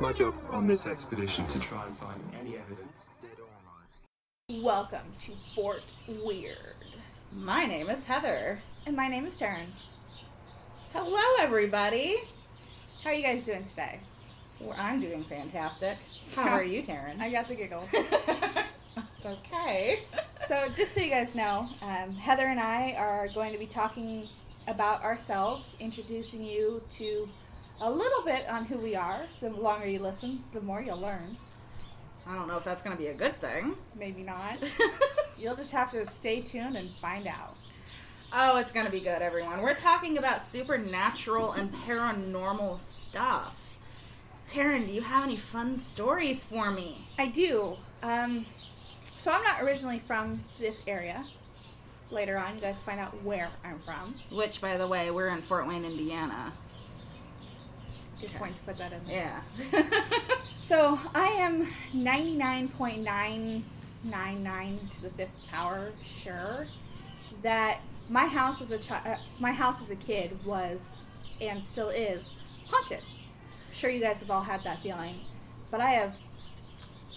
It's my job on this expedition to try and find any evidence, dead or alive. Welcome to Fort Weird. My name is Heather. And my name is Taryn. Hello, everybody. How are you guys doing today? Well, I'm doing fantastic. How are you, Taryn? I got the giggles. it's okay. so, just so you guys know, um, Heather and I are going to be talking about ourselves, introducing you to a little bit on who we are. The longer you listen, the more you'll learn. I don't know if that's going to be a good thing. Maybe not. You'll just have to stay tuned and find out. oh, it's going to be good, everyone. We're talking about supernatural and paranormal stuff. Taryn, do you have any fun stories for me? I do. Um, so, I'm not originally from this area. Later on, you guys find out where I'm from. Which, by the way, we're in Fort Wayne, Indiana. Good point to put that in there. Yeah. So I am 99.999 to the fifth power sure that my house as a chi- uh, my house as a kid was and still is haunted. I'm sure you guys have all had that feeling, but I have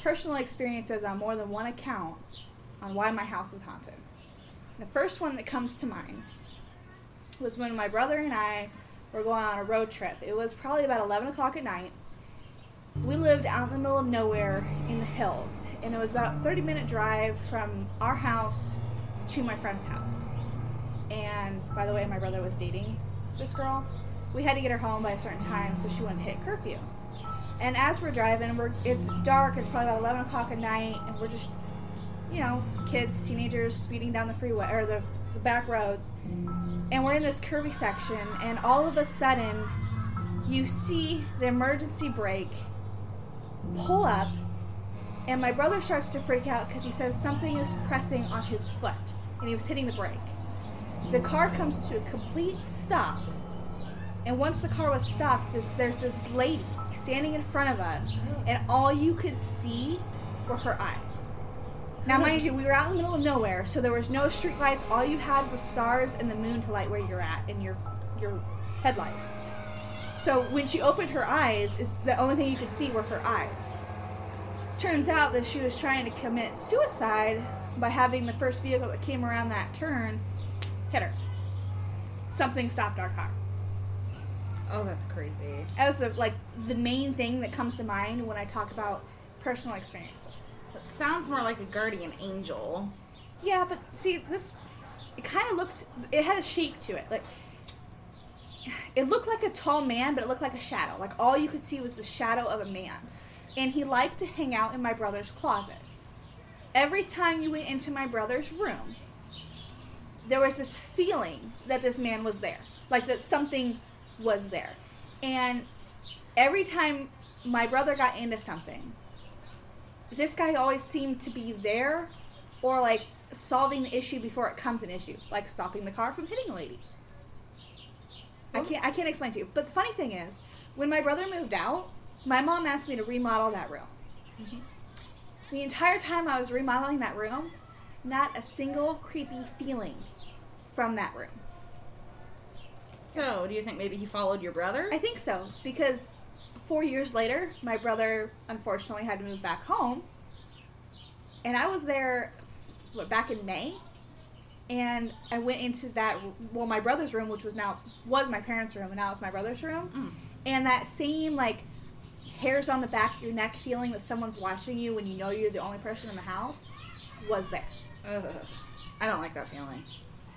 personal experiences on more than one account on why my house is haunted. The first one that comes to mind was when my brother and I were going on a road trip. It was probably about 11 o'clock at night. We lived out in the middle of nowhere in the hills and it was about a 30 minute drive from our house to my friend's house. And by the way my brother was dating this girl. We had to get her home by a certain time so she wouldn't hit curfew. And as we're driving we're it's dark it's probably about 11 o'clock at night and we're just you know kids teenagers speeding down the freeway or the, the back roads and we're in this curvy section and all of a sudden you see the emergency brake pull up, and my brother starts to freak out because he says something is pressing on his foot, and he was hitting the brake. The car comes to a complete stop, and once the car was stopped, this, there's this lady standing in front of us, and all you could see were her eyes. Now, mind you, we were out in the middle of nowhere, so there was no street lights. All you had was the stars and the moon to light where you're at, and your your headlights. So when she opened her eyes, is the only thing you could see were her eyes. Turns out that she was trying to commit suicide by having the first vehicle that came around that turn hit her. Something stopped our car. oh, that's. That was the like the main thing that comes to mind when I talk about personal experiences. Sounds more like a guardian angel. Yeah, but see this it kind of looked it had a shape to it. Like it looked like a tall man, but it looked like a shadow. Like all you could see was the shadow of a man. And he liked to hang out in my brother's closet. Every time you went into my brother's room, there was this feeling that this man was there. Like that something was there. And every time my brother got into something, this guy always seemed to be there or like solving the issue before it comes an issue, like stopping the car from hitting a lady. I can't I can't explain to you. But the funny thing is, when my brother moved out, my mom asked me to remodel that room. Mm-hmm. The entire time I was remodeling that room, not a single creepy feeling from that room. So, do you think maybe he followed your brother? I think so because 4 years later, my brother unfortunately had to move back home. And I was there what, back in May and I went into that well my brother's room which was now was my parents' room and now it's my brother's room. Mm. And that same like hairs on the back of your neck feeling that someone's watching you when you know you're the only person in the house was there. Ugh. I don't like that feeling.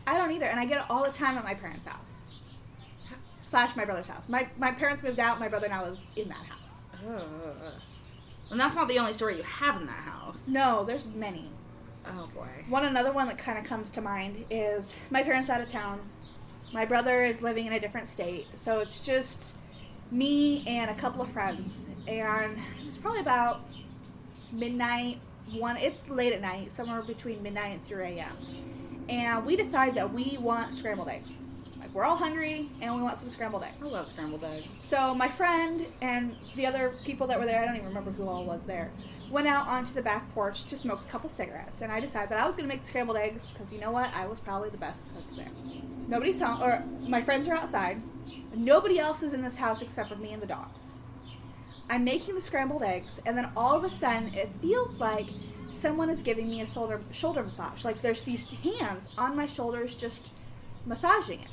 I don't either, and I get it all the time at my parents' house. Slash my brother's house. My my parents moved out, my brother now lives in that house. Ugh. And that's not the only story you have in that house. No, there's many. Oh boy. One another one that kind of comes to mind is my parents out of town. My brother is living in a different state, so it's just me and a couple of friends. And it was probably about midnight, one. It's late at night, somewhere between midnight and three a.m. And we decide that we want scrambled eggs. We're all hungry and we want some scrambled eggs. I love scrambled eggs. So my friend and the other people that were there, I don't even remember who all was there, went out onto the back porch to smoke a couple cigarettes. And I decided that I was going to make the scrambled eggs because you know what? I was probably the best cook there. Nobody's home, or my friends are outside. Nobody else is in this house except for me and the dogs. I'm making the scrambled eggs, and then all of a sudden it feels like someone is giving me a shoulder shoulder massage. Like there's these hands on my shoulders just massaging it.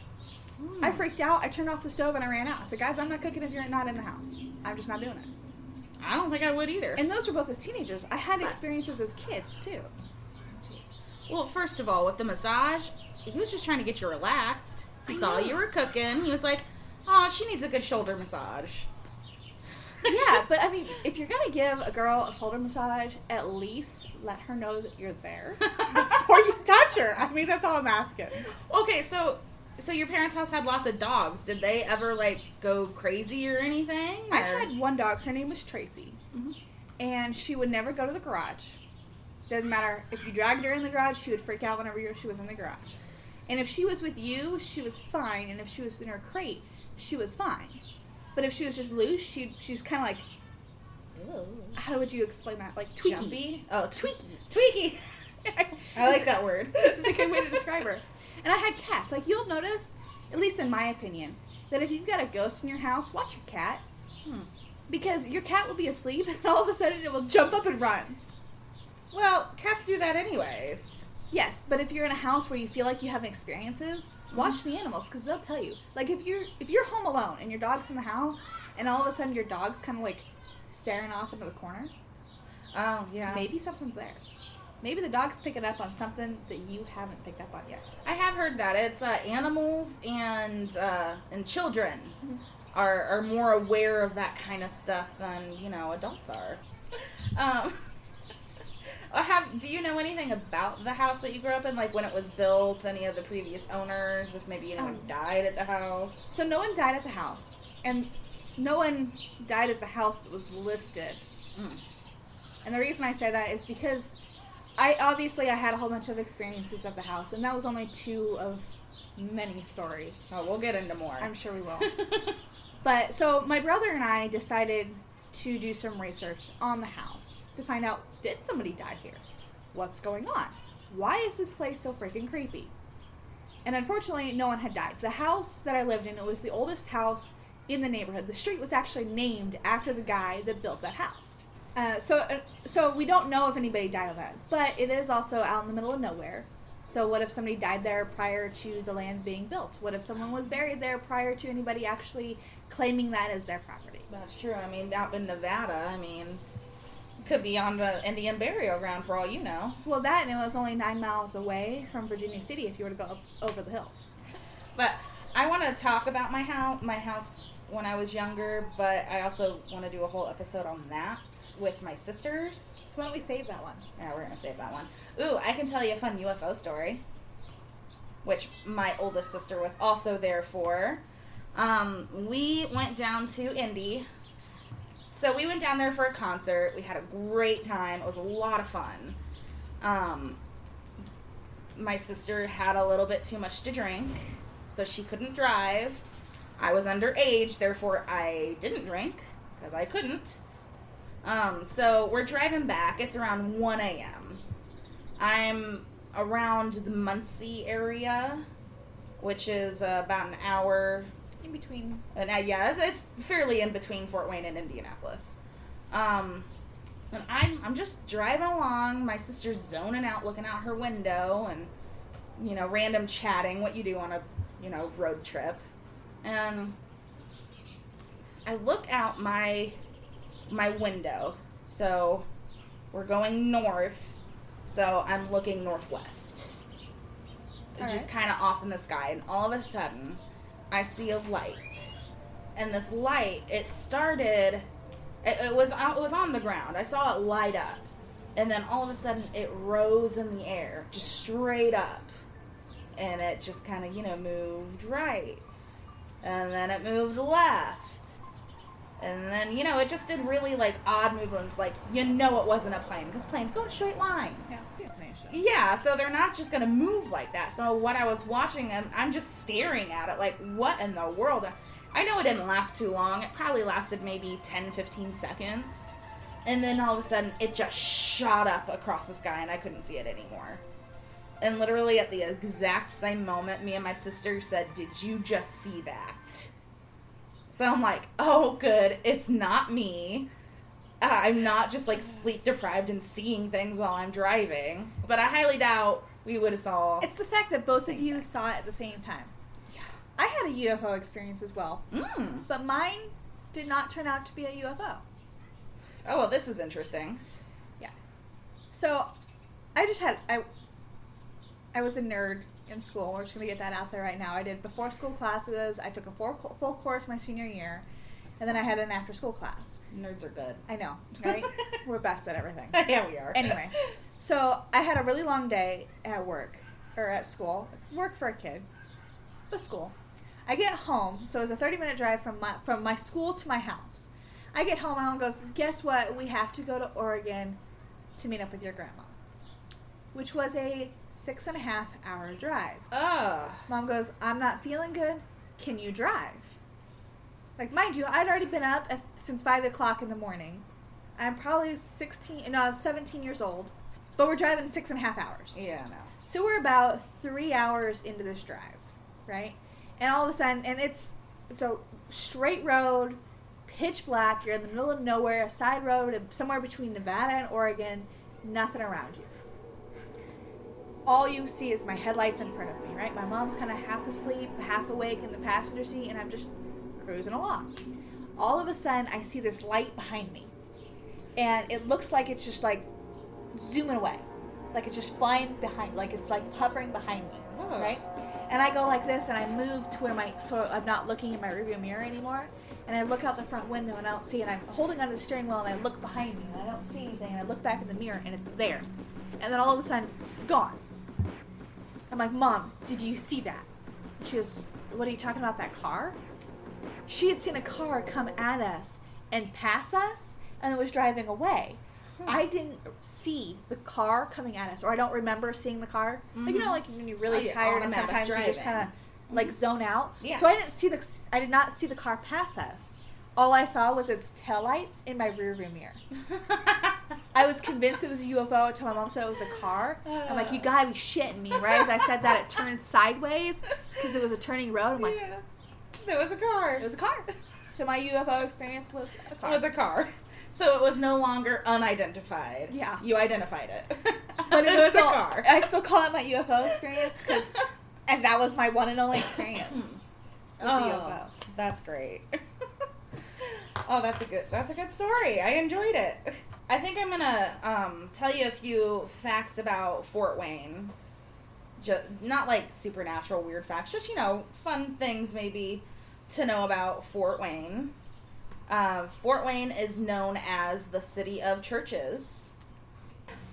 I freaked out. I turned off the stove and I ran out. I said, "Guys, I'm not cooking if you're not in the house. I'm just not doing it." I don't think I would either. And those were both as teenagers. I had experiences as kids too. Well, first of all, with the massage, he was just trying to get you relaxed. He I saw know. you were cooking. He was like, "Oh, she needs a good shoulder massage." yeah, but I mean, if you're gonna give a girl a shoulder massage, at least let her know that you're there before you touch her. I mean, that's all I'm asking. Okay, so so your parents' house had lots of dogs. Did they ever like go crazy or anything? I had one dog. Her name was Tracy, Mhm. and she would never go to the garage. Doesn't matter if you dragged her in the garage; she would freak out whenever she was in the garage. And if she was with you, she was fine. And if she was in her crate, she was fine. But if she was just loose, she she's kind of like how would you explain that? Like tweaky. Jumpy? Oh, Tweaky. Tweaky. I like that word. it's a good way to describe her. And I had cats. Like you'll notice, at least in my opinion, that if you've got a ghost in your house, watch your cat. Hmm. Because your cat will be asleep and all of a sudden it will jump up and run. Well, cats do that anyways. Yes, but if you're in a house where you feel like you have experiences, watch the animals because they'll tell you. Like if you're if you're home alone and your dog's in the house and all of a sudden your dog's kind of like staring off into the corner, Oh yeah. maybe something's there. Maybe the dog's picking up on something that you haven't picked up on yet. I have heard that it's uh, animals and uh, and children are are more aware of that kind of stuff than you know adults are. Um, I have. Do you know anything about the house that you grew up in? Like when it was built, any of the previous owners? If maybe anyone Um, died at the house? So no one died at the house, and no one died at the house that was listed. Mm. And the reason I say that is because I obviously I had a whole bunch of experiences of the house, and that was only two of many stories. Oh, we'll get into more. I'm sure we will. But so my brother and I decided to do some research on the house to find out did somebody die here? What's going on? Why is this place so freaking creepy? And unfortunately, no one had died. The house that I lived in, it was the oldest house in the neighborhood. The street was actually named after the guy that built that house. Uh, so, uh, so we don't know if anybody died of that, but it is also out in the middle of nowhere. So, what if somebody died there prior to the land being built? What if someone was buried there prior to anybody actually claiming that as their property? That's true. I mean, out in Nevada, I mean, could be on the Indian burial ground for all you know. Well, that and it was only nine miles away from Virginia City if you were to go up over the hills. But I want to talk about my house, my house when I was younger. But I also want to do a whole episode on that with my sisters. So why don't we save that one? Yeah, we're gonna save that one. Ooh, I can tell you a fun UFO story, which my oldest sister was also there for. Um, we went down to Indy. So we went down there for a concert. We had a great time. It was a lot of fun. Um, my sister had a little bit too much to drink, so she couldn't drive. I was underage, therefore I didn't drink because I couldn't. Um, so we're driving back. It's around 1 a.m. I'm around the Muncie area, which is uh, about an hour. In between. And uh, yeah, it's, it's fairly in between Fort Wayne and Indianapolis. Um, and I'm I'm just driving along. My sister's zoning out, looking out her window, and you know, random chatting. What you do on a you know road trip, and I look out my my window. So we're going north. So I'm looking northwest. All just right. kind of off in the sky, and all of a sudden, I see a light. And this light, it started. It, it was it was on the ground. I saw it light up, and then all of a sudden, it rose in the air, just straight up, and it just kind of you know moved right, and then it moved left, and then you know it just did really like odd movements. Like you know it wasn't a plane because planes go in a straight line. Yeah, destination. Yeah, so they're not just gonna move like that. So what I was watching, I'm, I'm just staring at it, like, what in the world? I know it didn't last too long. It probably lasted maybe 10, 15 seconds. And then all of a sudden, it just shot up across the sky, and I couldn't see it anymore. And literally at the exact same moment, me and my sister said, Did you just see that? So I'm like, oh, good, it's not me. Uh, I'm not just like sleep deprived and seeing things while I'm driving. But I highly doubt we would have saw. It's the fact that both of you thing. saw it at the same time. Yeah. I had a UFO experience as well, Mm. but mine did not turn out to be a UFO. Oh well, this is interesting. Yeah. So, I just had I. I was a nerd in school. We're just gonna get that out there right now. I did before school classes. I took a full full course my senior year, and then I had an after school class. Nerds are good. I know, right? We're best at everything. yeah, we are. Anyway, so I had a really long day at work or at school. Work for a kid, but school. I get home, so it was a thirty-minute drive from my from my school to my house. I get home, my mom goes, "Guess what? We have to go to Oregon to meet up with your grandma," which was a six and a half hour drive. Ugh. Mom goes, I'm not feeling good. Can you drive? Like, mind you, I'd already been up since 5 o'clock in the morning. I'm probably 16, no, 17 years old. But we're driving six and a half hours. Yeah, no. So we're about three hours into this drive, right? And all of a sudden, and it's it's a straight road, pitch black. You're in the middle of nowhere, a side road, somewhere between Nevada and Oregon, nothing around you. All you see is my headlights in front of me, right? My mom's kind of half asleep, half awake in the passenger seat, and I'm just cruising along. All of a sudden, I see this light behind me, and it looks like it's just like zooming away like it's just flying behind like it's like hovering behind me Oh. right and i go like this and i move to where my so i'm not looking in my rearview mirror anymore and i look out the front window and i don't see and i'm holding onto the steering wheel and i look behind me and i don't see anything and i look back in the mirror and it's there and then all of a sudden it's gone i'm like mom did you see that she goes what are you talking about that car she had seen a car come at us and pass us and it was driving away. I didn't see the car coming at us, or I don't remember seeing the car. Like you know, Mhm. like when you're really tired and sometimes you just kind of like zone out. Yeah. So I didn't see the I did not see the car pass us. All I saw was its taillights in my rearview mirror. I was convinced it was a UFO until my mom said it was a car. I'm like, you uh. gotta be shitting me, right? As I said that, it turned sideways because it was a turning road. I'm like, yeah. There was a car. it was a car. So my UFO experience was a car. It was a car. So it was no longer unidentified. Yeah. You identified it. but it was, still, a car. I still call it my UFO experience because, and that was my one and only experience. Oh, UFO. that's great. oh, that's a good. That's a good story. I enjoyed it. I think I'm gonna um, tell you a few facts about Fort Wayne. Just not like supernatural weird facts, just you know, fun things maybe to know about Fort Wayne. Uh, Fort Wayne is known as the city of churches.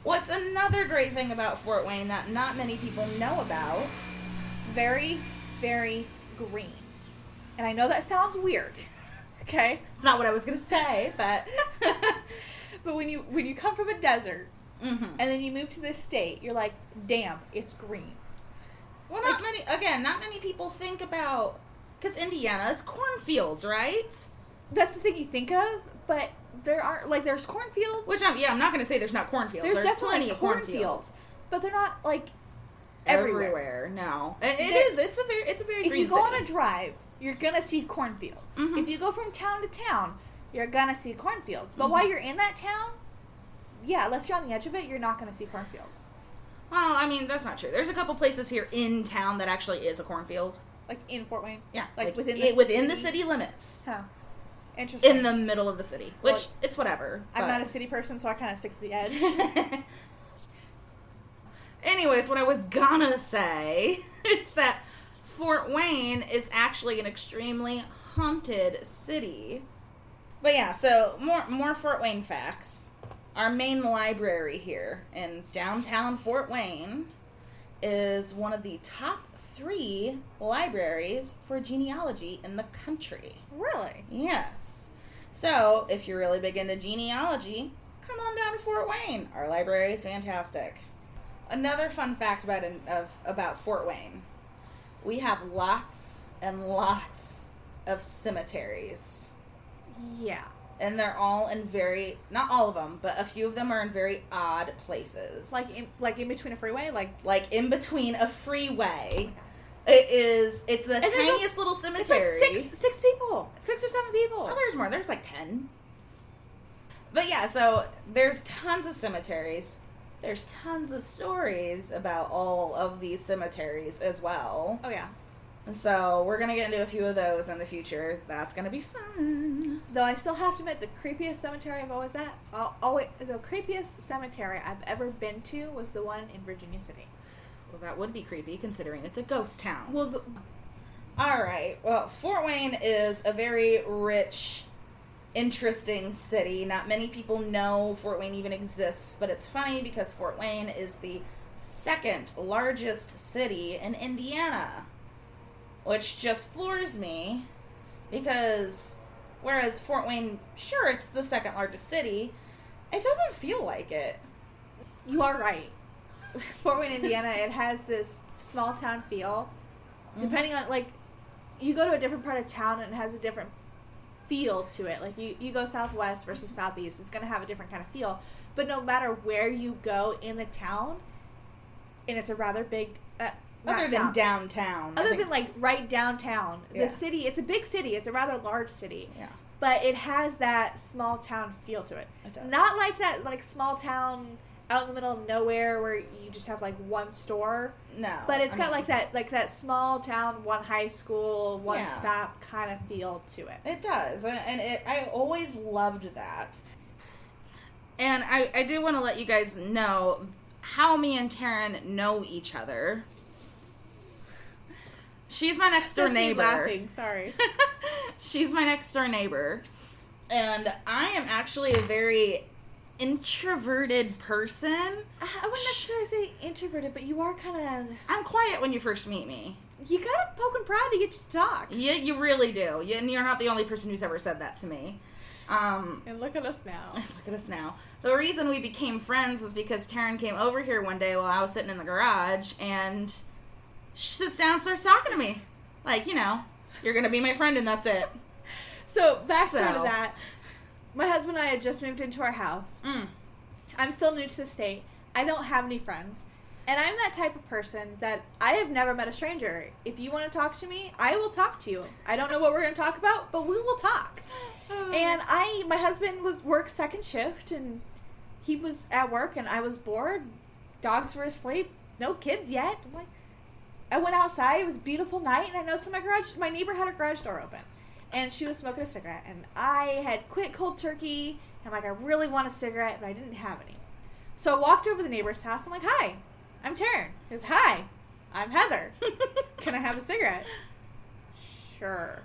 What's another great thing about Fort Wayne that not many people know about? It's very, very green, and I know that sounds weird. Okay, It's not what I was gonna say, but but when you when you come from a desert Mhm. and then you move to this state, you're like, damn, it's green. well, not many. Again, not many people think about because Indiana is cornfields, right? That's the thing you think of, but there aren't like there's cornfields. Which I'm yeah, I'm not gonna say there's not cornfields. there's, There's, definitely plenty of cornfields, but they're not like everywhere. everywhere. No, it, it is. It's a very. It's a very. if you go on a drive, you're gonna see cornfields. Mhm. If you go from town to town, you're gonna see cornfields. But Mhm. while you're in that town, yeah, unless you're on the edge of it, you're not gonna see cornfields. Well, I mean that's not true. There's a couple places here in town that actually is a cornfield. Like in Fort Wayne. Yeah, Like within it, the within the city? city limits, Huh. Interesting. in the middle of the city. Which Well, it's whatever. I'm but- not a city person, so I kind of stick to the edge. Anyways, what I was gonna say is that Fort Wayne is actually an extremely haunted city. But yeah, so more more Fort Wayne facts. Our main library here in downtown Fort Wayne is one of the top three libraries for genealogy in the country. really? Yes. So, if you're really big into genealogy, come on down to Fort Wayne. Our library is fantastic. Another fun fact about of about Fort Wayne, we have lots and lots of cemeteries, Yeah. and they're all in very not all of them, but a few of them are in very odd places. Like in, like in between a freeway, like like in between a freeway It is. It's the tiniest little It's cemetery. like six six people, six or seven people. Oh, there's more. There's like 10. But yeah, so there's tons of cemeteries. There's tons of stories about all of these cemeteries as well. Oh yeah. So we're going to get into a few of those in the future. That's going to be fun. Though I still have to admit, the creepiest cemetery I've always at, I'll, always, the creepiest cemetery I've ever been to was the one in Virginia City. Well, that would be creepy considering it's a ghost town. Well, the, All right. Well, Fort Wayne is a very rich, interesting city. Not many people know Fort Wayne even exists, but it's funny because Fort Wayne is the second largest city in Indiana, which just floors me because whereas Fort Wayne, sure, it's the second largest city, it doesn't feel like it. you are right. Fort Wayne, Indiana, it has this small town feel. Depending on like, you go to a different part of town and it has a different feel to it. Like you, you go southwest versus southeast, it's gonna have a different kind of feel. But no matter where you go in the town, and it's a rather big. Uh, Other than town. downtown. Other than like right downtown, Yeah. the city. It's a big city. It's a rather large city, yeah, but it has that small town feel to it. it does. Not like that, like small town out in the middle of nowhere where you just have like one store. no, But it's I got mean- like that, like that small town, one high school, one Yeah. stop kind of feel to it. It does, and- and it, I always loved that. And I, I do want to let you guys know how me and Taryn know each other. She's my next door That's neighbor. laughing. Sorry. She's my next door neighbor. And I am actually a very introverted person. I wouldn't necessarily say introverted, but you are kind of. I'm quiet when you first meet me. You gotta poke and prod to get you to talk. You, you really do. You, and you're not the only person who's ever said that to me. Um, And look at us now. Look at us now. The reason we became friends was because Taryn came over here one day while I was sitting in the garage and she sits down and starts talking to me. Like, you know, you're going to be my friend and that's it. So backstory So. to that. My husband and I had just moved into our house. Mm. I'm still new to the state. I don't have any friends. And I'm that type of person that I have never met a stranger. If you want to talk to me, I will talk to you. I don't know what we're going to talk about, but we will talk. And I, my husband was work second shift, and he was at work, and I was bored. Dogs were asleep. No kids yet. I'm like, I went outside. It was a beautiful night, and I noticed that my garage, my neighbor had her garage door open, and she was smoking a cigarette. And I had quit cold turkey. And I'm like, I really want a cigarette, but I didn't have any. So I walked over to the neighbor's house. I'm like, Hi, I'm Taryn. He goes, Hi, I'm Heather. Can I have a cigarette? Sure.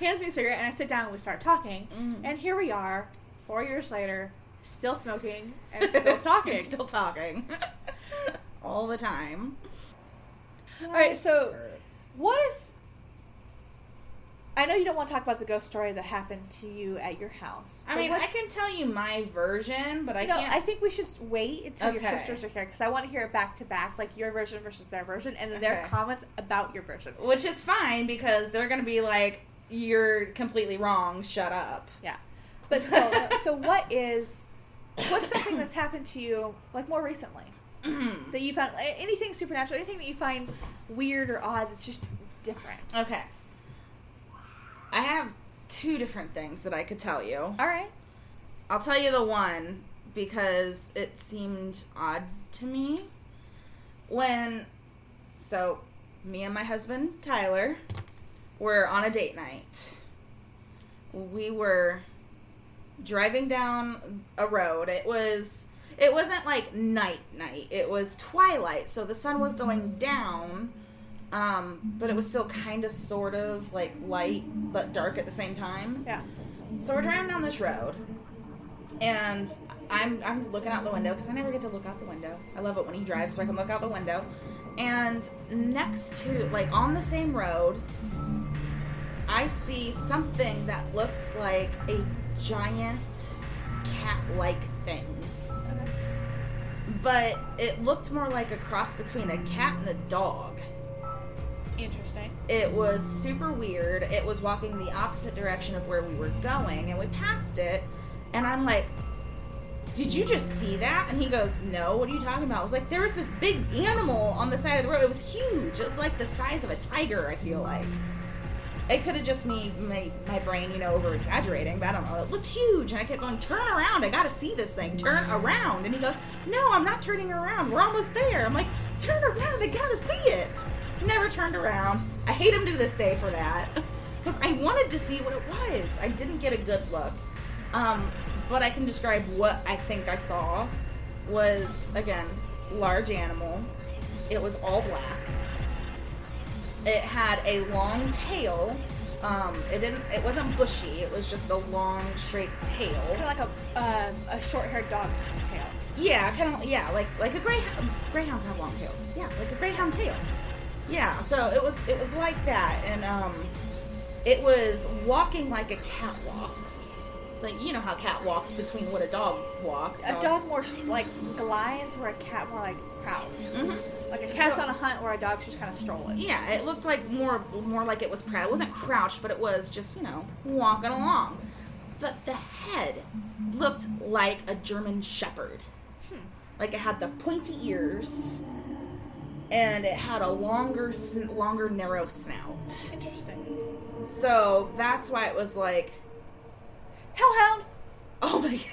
Hands me a cigarette, and I sit down and we start talking. Mhm. And here we are, four years later, still smoking and still talking. Still talking. All the time. All right, so what is? I know you don't want to talk about the ghost story that happened to you at your house. I mean, I can tell you my version, but I no, can't. I think we should wait until your sisters are here because I want to hear it back to back, like your version versus their version, and then their comments about your version. Which is fine because they're going to be like, you're completely wrong, shut up. Yeah, but still, so what is? What's something that's happened to you like more recently Mm-hmm. that you found anything supernatural, anything that you find weird or odd that's just different? Okay. I have two different things that I could tell you. All right. I'll tell you the one because it seemed odd to me. When, so, me and my husband, Tyler, were on a date night. We were driving down a road. It was, it wasn't like night night, it was twilight, so the sun was going down. Um, but it was still kind of sort of like light but dark at the same time. Yeah. So we're driving down this road, and I'm I'm looking out the window because I never get to look out the window. I love it when he drives, so I can look out the window. And next to, like on the same road, I see something that looks like a giant cat-like thing. But it looked more like a cross between a cat and a dog. Interesting. It was super weird. It was walking the opposite direction of where we were going, and we passed it, and I'm like, Did you just see that? And he goes, No, what are you talking about? I was like, There was this big animal on the side of the road. It was huge. It was like the size of a tiger, I feel like. It could have just me, my, my brain, you know, over exaggerating, but I don't know. It looked huge. And I kept going, Turn around. I got to see this thing. Turn around. And he goes, No, I'm not turning around. We're almost there. I'm like, Turn around. I got to see it. Never turned around. I hate him to this day for that. Because I wanted to see what it was. I didn't get a good look. Um, but I can describe what I think I saw was again large animal. It was all black. It had a long tail. Um, it didn't. It wasn't bushy. It was just a long, straight tail. Kind of like a uh, a short-haired dog's tail. Yeah, kind of. Yeah, like like a grey greyhounds have long tails. Yeah, like a greyhound tail. Yeah. So it was it was like that, and um, it was walking like a cat walks. So you know how cat walks between what a dog walks. A Dogs- dog more like glides, where a cat more like prowls. Mhm. Like a cat's on a hunt, where a dog's just kind of strolling. Yeah, it looked like more more like it was proud. It wasn't crouched, but it was just you know walking along. But the head looked like a German Shepherd. Hmm. Like it had the pointy ears, and it had a longer, longer, narrow snout. Interesting. So that's why it was like, Hellhound. oh my god.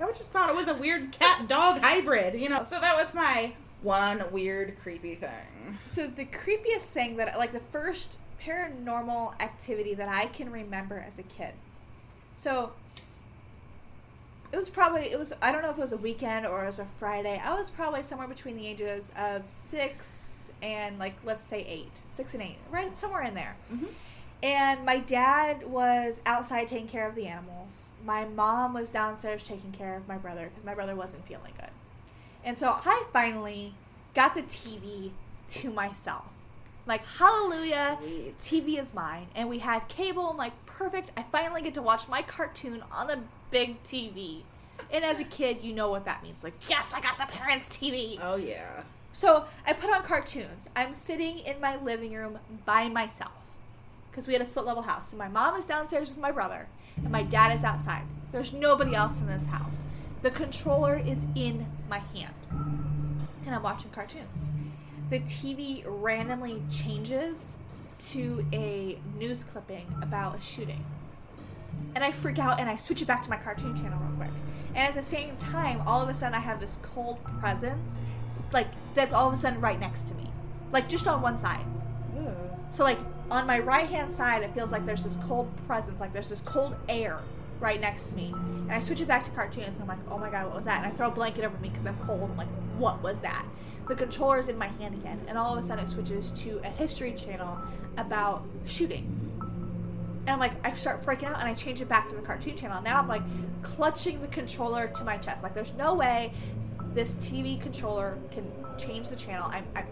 I just thought it was a weird cat dog hybrid, you know. So that was my one weird creepy thing. So the creepiest thing that like the first paranormal activity that I can remember as a kid. So it was probably it was I don't know if it was a weekend or it was a Friday. I was probably somewhere between the ages of 6 and like let's say 8. 6 and 8, right? Somewhere in there. Mhm. And my dad was outside taking care of the animals. My mom was downstairs taking care of my brother because my brother wasn't feeling good. And so I finally got the TV to myself. Like, hallelujah, Sweet. TV is mine. And we had cable. I'm like, perfect. I finally get to watch my cartoon on the big TV. And as a kid, you know what that means. Like, yes, I got the parents' TV. Oh yeah. So I put on cartoons. I'm sitting in my living room by myself because we had a split level house. So my mom is downstairs with my brother, and my dad is outside. There's nobody else in this house. The controller is in my hand, and I'm watching cartoons. The TV randomly changes to a news clipping about a shooting. And I freak out and I switch it back to my cartoon channel real quick. And at the same time, all of a sudden I have this cold presence, like that's all of a sudden right next to me, like just on one side. So like on my right hand side, it feels like there's this cold presence, like there's this cold air right next to me. And I switch it back to cartoons. I'm like, oh my god, what was that? And I throw a blanket over me because I'm cold. I'm like, what was that? The controller's in my hand again, and all of a sudden it switches to a history channel about shooting. And I'm like, I start freaking out, and I change it back to the cartoon channel. Now I'm like clutching the controller to my chest. Like, there's no way this TV controller can change the channel. I'm, I'm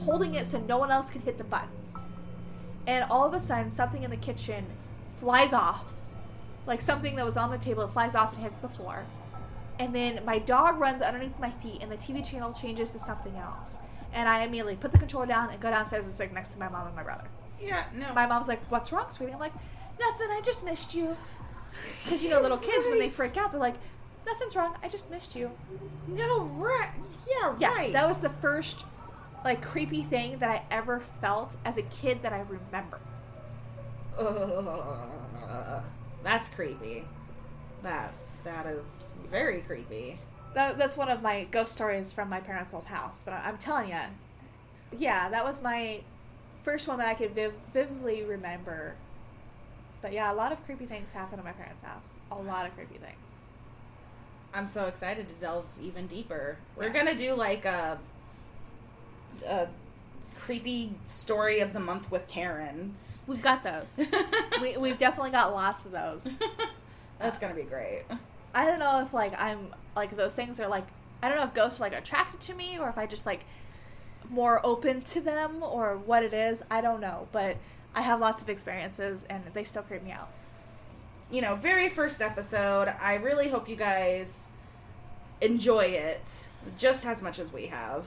holding it so no one else can hit the buttons. And all of a sudden, something in the kitchen flies off. Like something that was on the table, it flies off and hits the floor. And then my dog runs underneath my feet, and the TV channel changes to something else. And I immediately put the controller down and go downstairs and sit next to my mom and my brother. Yeah. No. My mom's like, "What's wrong, sweetie?" I'm like, "Nothing. I just missed you." Because you know, little kids when they freak out, they're like, "Nothing's wrong. I just missed you." no. Right. Yeah. Yeah, Right. that was the first like creepy thing that I ever felt as a kid that I remember. Ugh. That's creepy. That that is very creepy. That, that's one of my ghost stories from my parents' old house. But I, I'm telling you, yeah, that was my first one that I could viv- vividly remember. But yeah, a lot of creepy things happened at my parents' house. A lot of creepy things. I'm so excited to delve even deeper. We're gonna do like a a creepy story of the month with Karen. We've got those. we, we've definitely got lots of those. That's gonna be great. I don't know if like I'm like those things are like I don't know if ghosts are like attracted to me or if I just like more open to them or what it is. I don't know, but I have lots of experiences and they still creep me out. You know, very first episode. I really hope you guys enjoy it just as much as we have.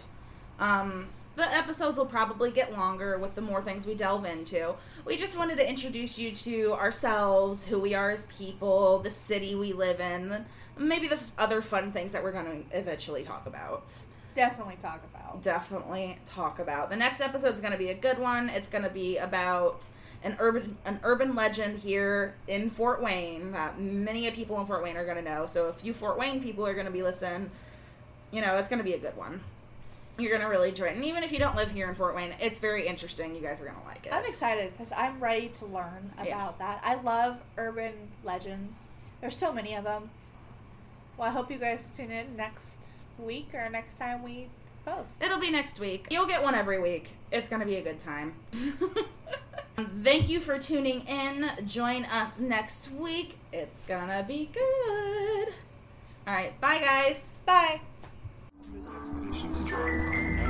Um, the episodes will probably get longer with the more things we delve into. We just wanted to introduce you to ourselves, who we are as people, the city we live in, maybe the f- other fun things that we're going to eventually talk about. Definitely talk about. Definitely talk about. The next episode is going to be a good one. It's going to be about an urban an urban legend here in Fort Wayne that many of people in Fort Wayne are going to know. So if you Fort Wayne people are going to be listening, you know, it's going to be a good one. You're going to really enjoy it. And even if you don't live here in Fort Wayne, it's very interesting. You guys are going to like it. I'm excited because I'm ready to learn about Yeah. that. I love urban legends. There's so many of them. Well, I hope you guys tune in next week or next time we post. It'll be next week. You'll get one every week. It's going to be a good time. Um, thank you for tuning in. Join us next week. It's going to be good. All right. Bye, guys. Bye.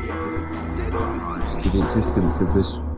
To the existence of this